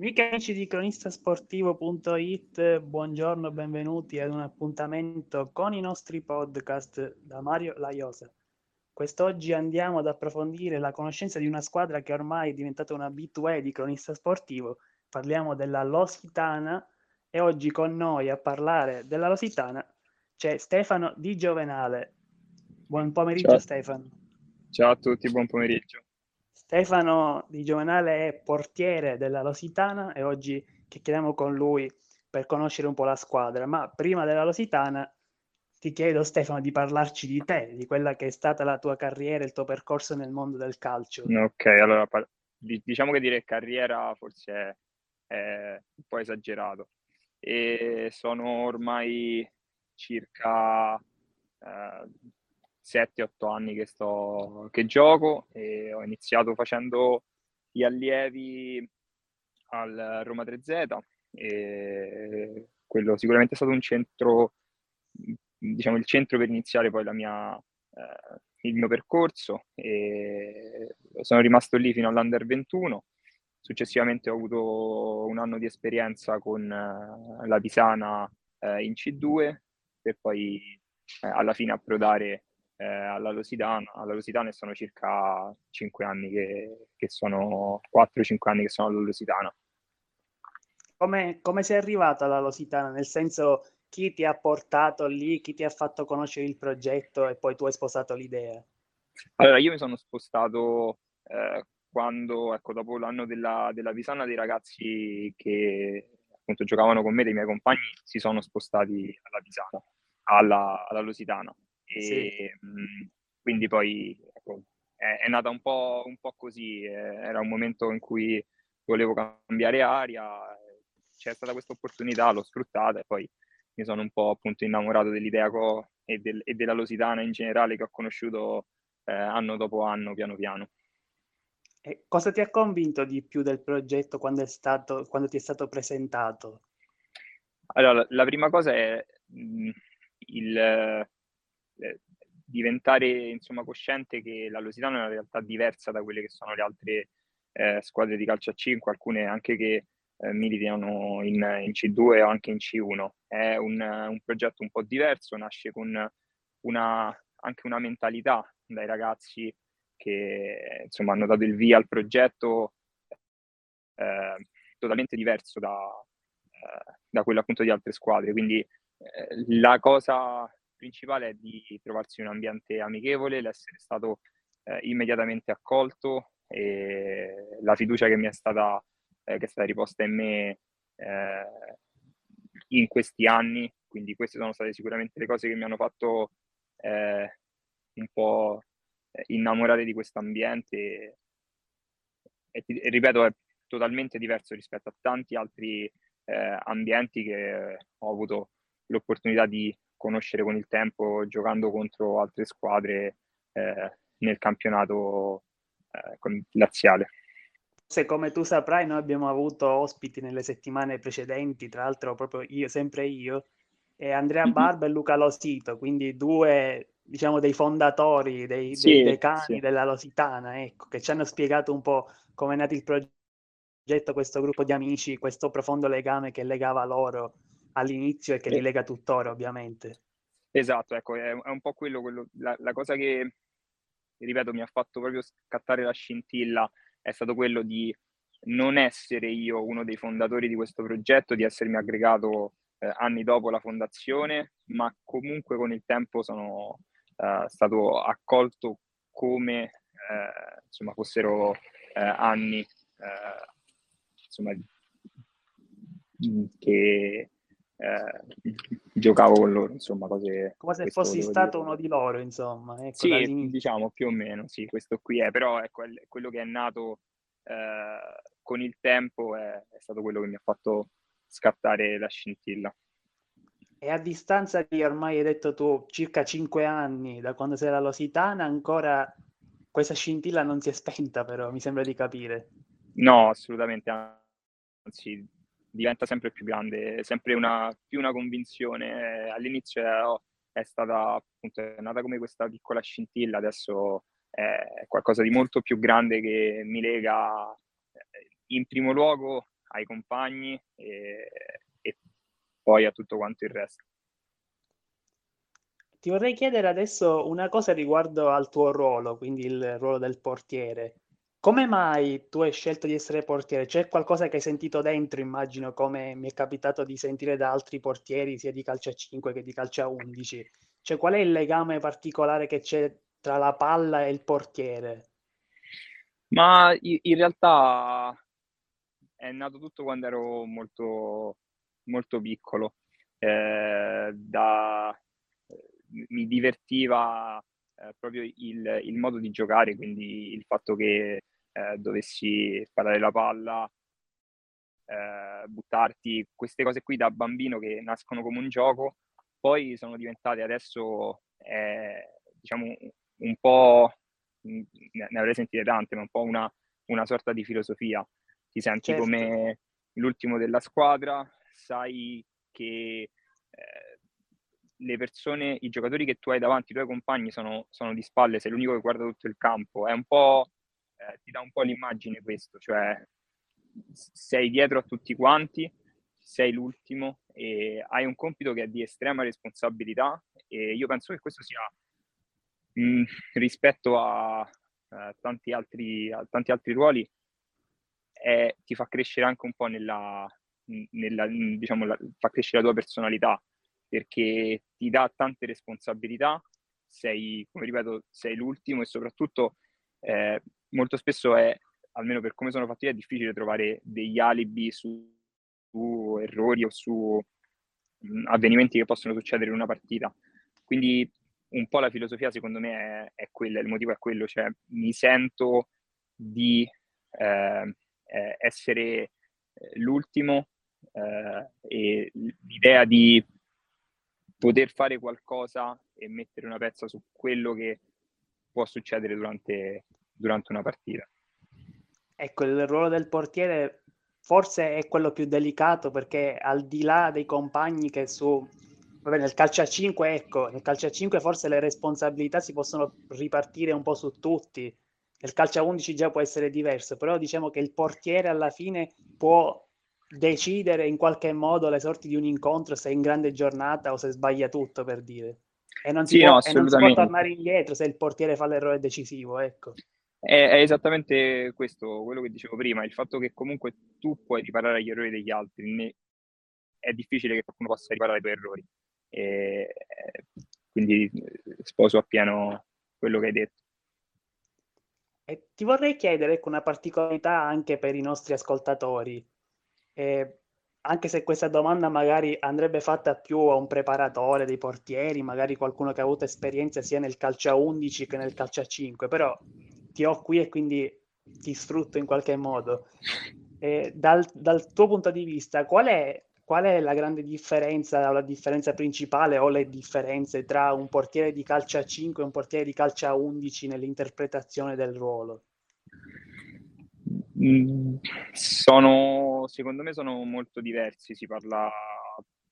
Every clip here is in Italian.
Amiche amici di cronistasportivo.it, buongiorno, benvenuti ad un appuntamento con i nostri podcast da Mario Laiosa. Quest'oggi andiamo ad approfondire la conoscenza di una squadra che ormai è diventata una B2 di cronista sportivo. Parliamo della Lositana e oggi con noi a parlare della Lositana c'è Stefano Di Giovenale. Buon pomeriggio Ciao. Stefano. Ciao a tutti, buon pomeriggio. Stefano Di Giovanale è portiere della Lositana e oggi chiacchieriamo con lui per conoscere un po' la squadra. Ma prima della Lositana ti chiedo Stefano di parlarci di te, di quella che è stata la tua carriera, il tuo percorso nel mondo del calcio. Ok, allora diciamo che dire carriera forse è, è un po' esagerato. E sono ormai circa eh, 7-8 anni che, sto, che gioco e ho iniziato facendo gli allievi al Roma 3Z e quello sicuramente è stato un centro, diciamo il centro per iniziare poi la mia, eh, il mio percorso e sono rimasto lì fino all'Under 21. Successivamente ho avuto un anno di esperienza con eh, la Pisana eh, in C2 per poi eh, alla fine approdare eh, alla Lusitana, alla Lusitana e sono circa 5 anni che, che sono 4-5 anni che sono alla Lusitana. Come, come sei arrivato alla Lusitana? Nel senso, chi ti ha portato lì, chi ti ha fatto conoscere il progetto e poi tu hai sposato l'idea? Allora, io mi sono spostato eh, quando, ecco, dopo l'anno della, della Pisana, dei ragazzi che appunto giocavano con me, dei miei compagni, si sono spostati alla Pisana, alla, alla Lusitana. E, sì. mh, quindi poi ecco, è, è, nata un po', un po' così, eh, era un momento in cui volevo cambiare aria, c'è stata questa opportunità, l'ho sfruttata e poi mi sono un po' appunto innamorato dell'idea co- e, del, e, della Lusitana in generale che ho conosciuto eh, anno dopo anno, piano piano. E cosa ti ha convinto di più del progetto quando, stato, quando ti è stato presentato? Allora, la prima cosa è mh, il, eh, diventare insomma, cosciente che la Lusitano è una realtà diversa da quelle che sono le altre eh, squadre di calcio a 5, alcune anche che eh, militano in, in, C2 o anche in C1. È un, un, progetto un po' diverso, nasce con una, anche una mentalità dai ragazzi che insomma, hanno dato il via al progetto eh, totalmente diverso da, eh, da quello appunto di altre squadre. Quindi eh, la cosa principale è di trovarsi in un ambiente amichevole, l'essere stato eh, immediatamente accolto e la fiducia che mi è stata, eh, che è stata riposta in me eh, in questi anni, quindi queste sono state sicuramente le cose che mi hanno fatto eh, un po' eh, innamorare di questo ambiente. E, e, e, ripeto è totalmente diverso rispetto a tanti altri eh, ambienti che ho avuto l'opportunità di conoscere con il tempo giocando contro altre squadre eh, nel campionato eh, laziale. Se come tu saprai, noi abbiamo avuto ospiti nelle settimane precedenti, tra l'altro proprio io, sempre io, e Andrea mm-hmm. Barba e Luca Losito, quindi due diciamo dei fondatori, dei, sì, dei decani sì. della Lositana, ecco, che ci hanno spiegato un po' come è nato il progetto, questo gruppo di amici, questo profondo legame che legava loro all'inizio e che li lega tuttora, ovviamente. Esatto, ecco, è, è un po' quello, quello la, la, cosa che, ripeto, mi ha fatto proprio scattare la scintilla è stato quello di non essere io uno dei fondatori di questo progetto, di essermi aggregato eh, anni dopo la fondazione, ma comunque con il tempo sono eh, stato accolto come eh, insomma fossero eh, anni eh, insomma, che eh, giocavo con loro, insomma, cose... Come se fossi stato dire. uno di loro, insomma. Ecco, sì, diciamo più o meno, sì, questo qui è, però ecco, quello che è nato eh, con il tempo è, è, stato quello che mi ha fatto scattare la scintilla. E a distanza di, ormai hai detto tu, circa cinque anni da quando sei alla Lositana, ancora questa scintilla non si è spenta, però, mi sembra di capire. No, assolutamente, anzi, diventa sempre più grande, sempre una, più una convinzione. All'inizio è, è stata appunto è nata come questa piccola scintilla, adesso è qualcosa di molto più grande che mi lega in primo luogo ai compagni e, e poi a tutto quanto il resto. Ti vorrei chiedere adesso una cosa riguardo al tuo ruolo, quindi il ruolo del portiere. Come mai tu hai scelto di essere portiere? C'è qualcosa che hai sentito dentro, immagino, come mi è capitato di sentire da altri portieri, sia di calcio a 5 che di calcio a 11. Cioè, qual è il legame particolare che c'è tra la palla e il portiere? Ma in realtà è nato tutto quando ero molto, molto piccolo. Eh, da, mi divertiva eh, proprio il, il, modo di giocare, quindi il fatto che eh, dovessi sparare la palla, eh, buttarti, queste cose qui da bambino che nascono come un gioco, poi sono diventate adesso, eh, diciamo, un po', ne avrei sentite tante, ma un po' una, una sorta di filosofia. Ti senti certo. come l'ultimo della squadra, sai che le persone, i giocatori che tu hai davanti, i tuoi compagni sono, sono di spalle, sei l'unico che guarda tutto il campo, è un po', eh, ti dà un po' l'immagine questo, cioè sei dietro a tutti quanti, sei l'ultimo e hai un compito che è di estrema responsabilità e io penso che questo sia mh, mm, rispetto a, a, tanti altri, a, tanti altri, ruoli è, ti fa crescere anche un po' nella, nella diciamo, la, fa crescere la tua personalità perché ti dà tante responsabilità, sei, come ripeto, sei l'ultimo e soprattutto eh, molto spesso è, almeno per come sono fatti, è difficile trovare degli alibi su, su errori o su mh, mm, avvenimenti che possono succedere in una partita. Quindi un po' la filosofia secondo me è, è quella, il motivo è quello, cioè mi sento di eh, eh essere eh, l'ultimo eh, e l'idea di poter fare qualcosa e mettere una pezza su quello che può succedere durante, durante una partita. Ecco, il ruolo del portiere forse è quello più delicato perché al di là dei compagni che su vabbè, nel calcio a 5, ecco, nel calcio a 5 forse le responsabilità si possono ripartire un po' su tutti. Nel calcio a 11 già può essere diverso, però diciamo che il portiere alla fine può decidere in qualche modo le sorti di un incontro se è in grande giornata o se sbaglia tutto per dire. E non si, sì, può, no, e non si può tornare indietro se il portiere fa l'errore decisivo, ecco. È, è, esattamente questo, quello che dicevo prima, il fatto che comunque tu puoi riparare agli errori degli altri, è difficile che qualcuno possa riparare ai tuoi errori. E, quindi sposo appieno quello che hai detto. E ti vorrei chiedere ecco, una particolarità anche per i nostri ascoltatori. Eh, anche se questa domanda magari andrebbe fatta più a un preparatore dei portieri, magari qualcuno che ha avuto esperienza sia nel calcio a 11 che nel calcio a 5, però ti ho qui e quindi ti sfrutto in qualche modo. Eh, dal, dal, tuo punto di vista, qual è, qual è la grande differenza, la differenza principale o le differenze tra un portiere di calcio a 5 e un portiere di calcio a 11 nell'interpretazione del ruolo? Mm, sono, secondo me sono molto diversi, si parla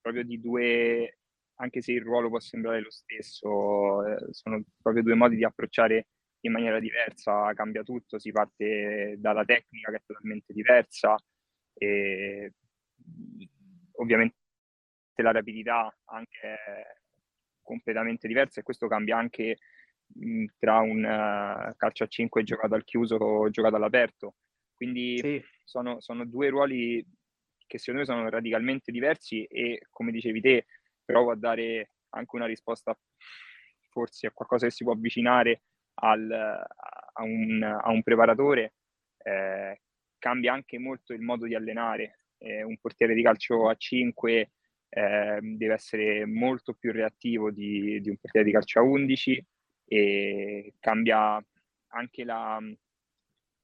proprio di due, anche se il ruolo può sembrare lo stesso, eh, sono proprio due modi di approcciare in maniera diversa, cambia tutto, si parte dalla tecnica che è totalmente diversa e ovviamente la rapidità anche è completamente diversa e questo cambia anche mh, tra un uh, calcio a 5 giocato al chiuso o giocato all'aperto quindi sì. sono, sono, due ruoli che secondo me sono radicalmente diversi e come dicevi te, provo a dare anche una risposta forse a qualcosa che si può avvicinare al, a, un, a, un, preparatore. Eh, cambia anche molto il modo di allenare. Eh, un portiere di calcio a 5 eh, deve essere molto più reattivo di, di un portiere di calcio a 11 e cambia anche la,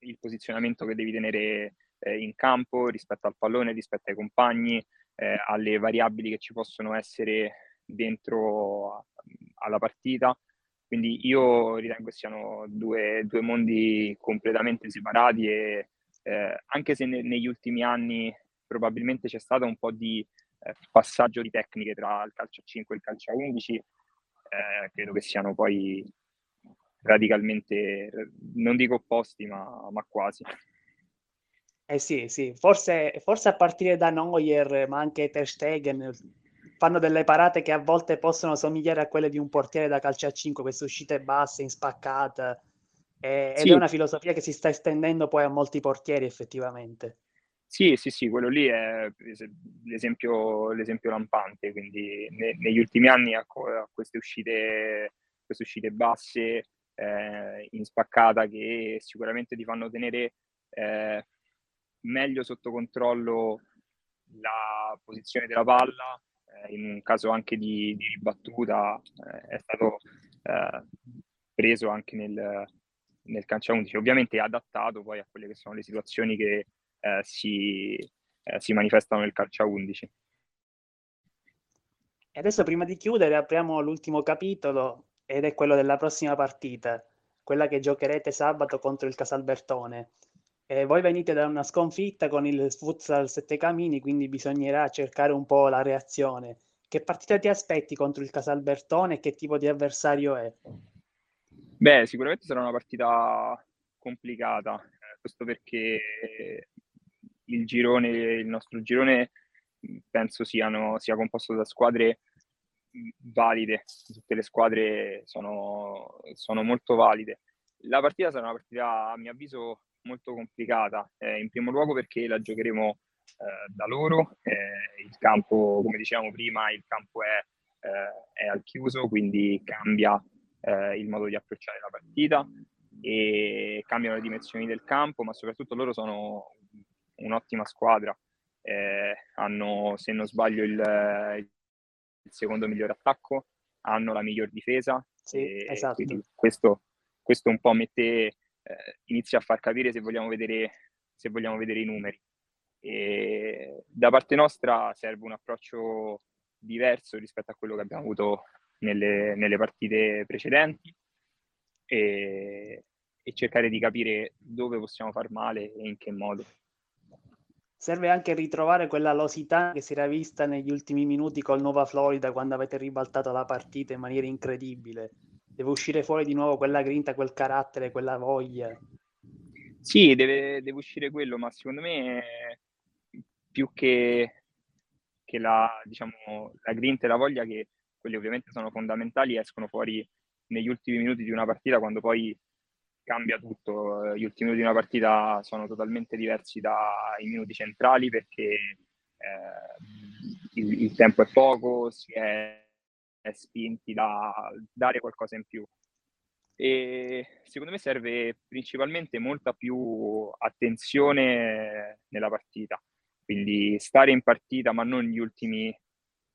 il posizionamento che devi tenere eh, in campo rispetto al pallone, rispetto ai compagni, eh, alle variabili che ci possono essere dentro alla partita. Quindi io ritengo siano due, due mondi completamente separati e eh, anche se ne, negli ultimi anni probabilmente c'è stato un po' di eh, passaggio di tecniche tra il calcio a 5 e il calcio a 11, eh, credo che siano poi radicalmente, non dico opposti, ma, ma quasi. Eh sì, sì, forse, forse a partire da Neuer, ma anche Ter Stegen, fanno delle parate che a volte possono somigliare a quelle di un portiere da calcio a 5, queste uscite basse, in spaccata, eh, ed Sì. è una filosofia che si sta estendendo poi a molti portieri effettivamente. Sì, sì, sì, quello lì è l'esempio, l'esempio lampante, quindi ne, negli ultimi anni a, a queste, uscite, queste uscite basse eh, in spaccata che sicuramente ti fanno tenere eh, meglio sotto controllo la posizione della palla, eh, in un caso anche di, di ribattuta eh, è stato eh, preso anche nel, nel calcio 11, ovviamente adattato poi a quelle che sono le situazioni che eh, si, si, manifestano nel calcio a 11. E adesso prima di chiudere apriamo l'ultimo capitolo ed è quello della prossima partita, quella che giocherete sabato contro il Casalbertone. E voi venite da una sconfitta con il futsal Sette Camini, quindi bisognerà cercare un po' la reazione. Che partita ti aspetti contro il Casalbertone e che tipo di avversario è? Beh, sicuramente sarà una partita complicata, questo perché il girone, il nostro girone penso siano, sia composto da squadre valide, tutte le squadre sono, sono molto valide. La partita sarà una partita, a mio avviso, molto complicata, eh, in primo luogo perché la giocheremo eh, da loro, eh, il campo, come dicevamo prima, il campo è, eh, è al chiuso, quindi cambia eh, il modo di approcciare la partita e cambiano le dimensioni del campo, ma soprattutto loro sono un'ottima squadra. Eh, hanno, se non sbaglio, il, il, secondo miglior attacco, hanno la miglior difesa. Sì, esatto. Questo, questo, un po' mette, eh, inizia a far capire se vogliamo vedere, se vogliamo vedere i numeri. E da parte nostra serve un approccio diverso rispetto a quello che abbiamo avuto nelle, nelle partite precedenti e, e cercare di capire dove possiamo far male e in che modo serve anche ritrovare quella losità che si era vista negli ultimi minuti col Nova Florida quando avete ribaltato la partita in maniera incredibile. Deve uscire fuori di nuovo quella grinta, quel carattere, quella voglia. Sì, deve, deve uscire quello, ma secondo me più che, che la, diciamo, la grinta e la voglia, che quelli ovviamente sono fondamentali, escono fuori negli ultimi minuti di una partita quando poi cambia tutto. Gli ultimi minuti di una partita sono totalmente diversi dai minuti centrali perché eh, il, il, tempo è poco, si è, è, spinti da dare qualcosa in più. E secondo me serve principalmente molta più attenzione nella partita. Quindi stare in partita, ma non gli ultimi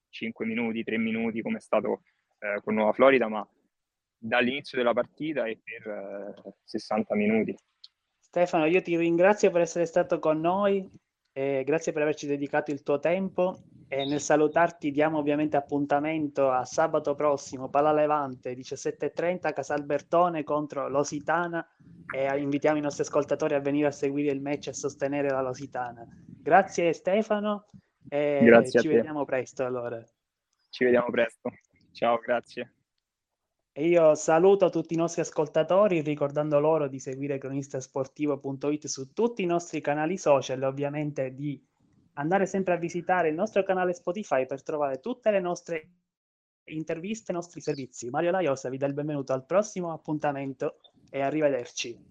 5 minuti, 3 minuti come è stato eh, con Nuova Florida, ma dall'inizio della partita e per eh, 60 minuti. Stefano, io ti ringrazio per essere stato con noi, eh, grazie per averci dedicato il tuo tempo e nel salutarti diamo ovviamente appuntamento a sabato prossimo, Pala Levante 17.30 Casalbertone contro Lositana e invitiamo i nostri ascoltatori a venire a seguire il match e a sostenere la Lositana. Grazie Stefano e grazie ci vediamo presto allora. Ci vediamo presto. Ciao, grazie. E io saluto tutti i nostri ascoltatori ricordando loro di seguire cronistasportivo.it su tutti i nostri canali social e ovviamente di andare sempre a visitare il nostro canale Spotify per trovare tutte le nostre interviste i nostri servizi. Mario Laiosa vi dà il benvenuto al prossimo appuntamento e arrivederci.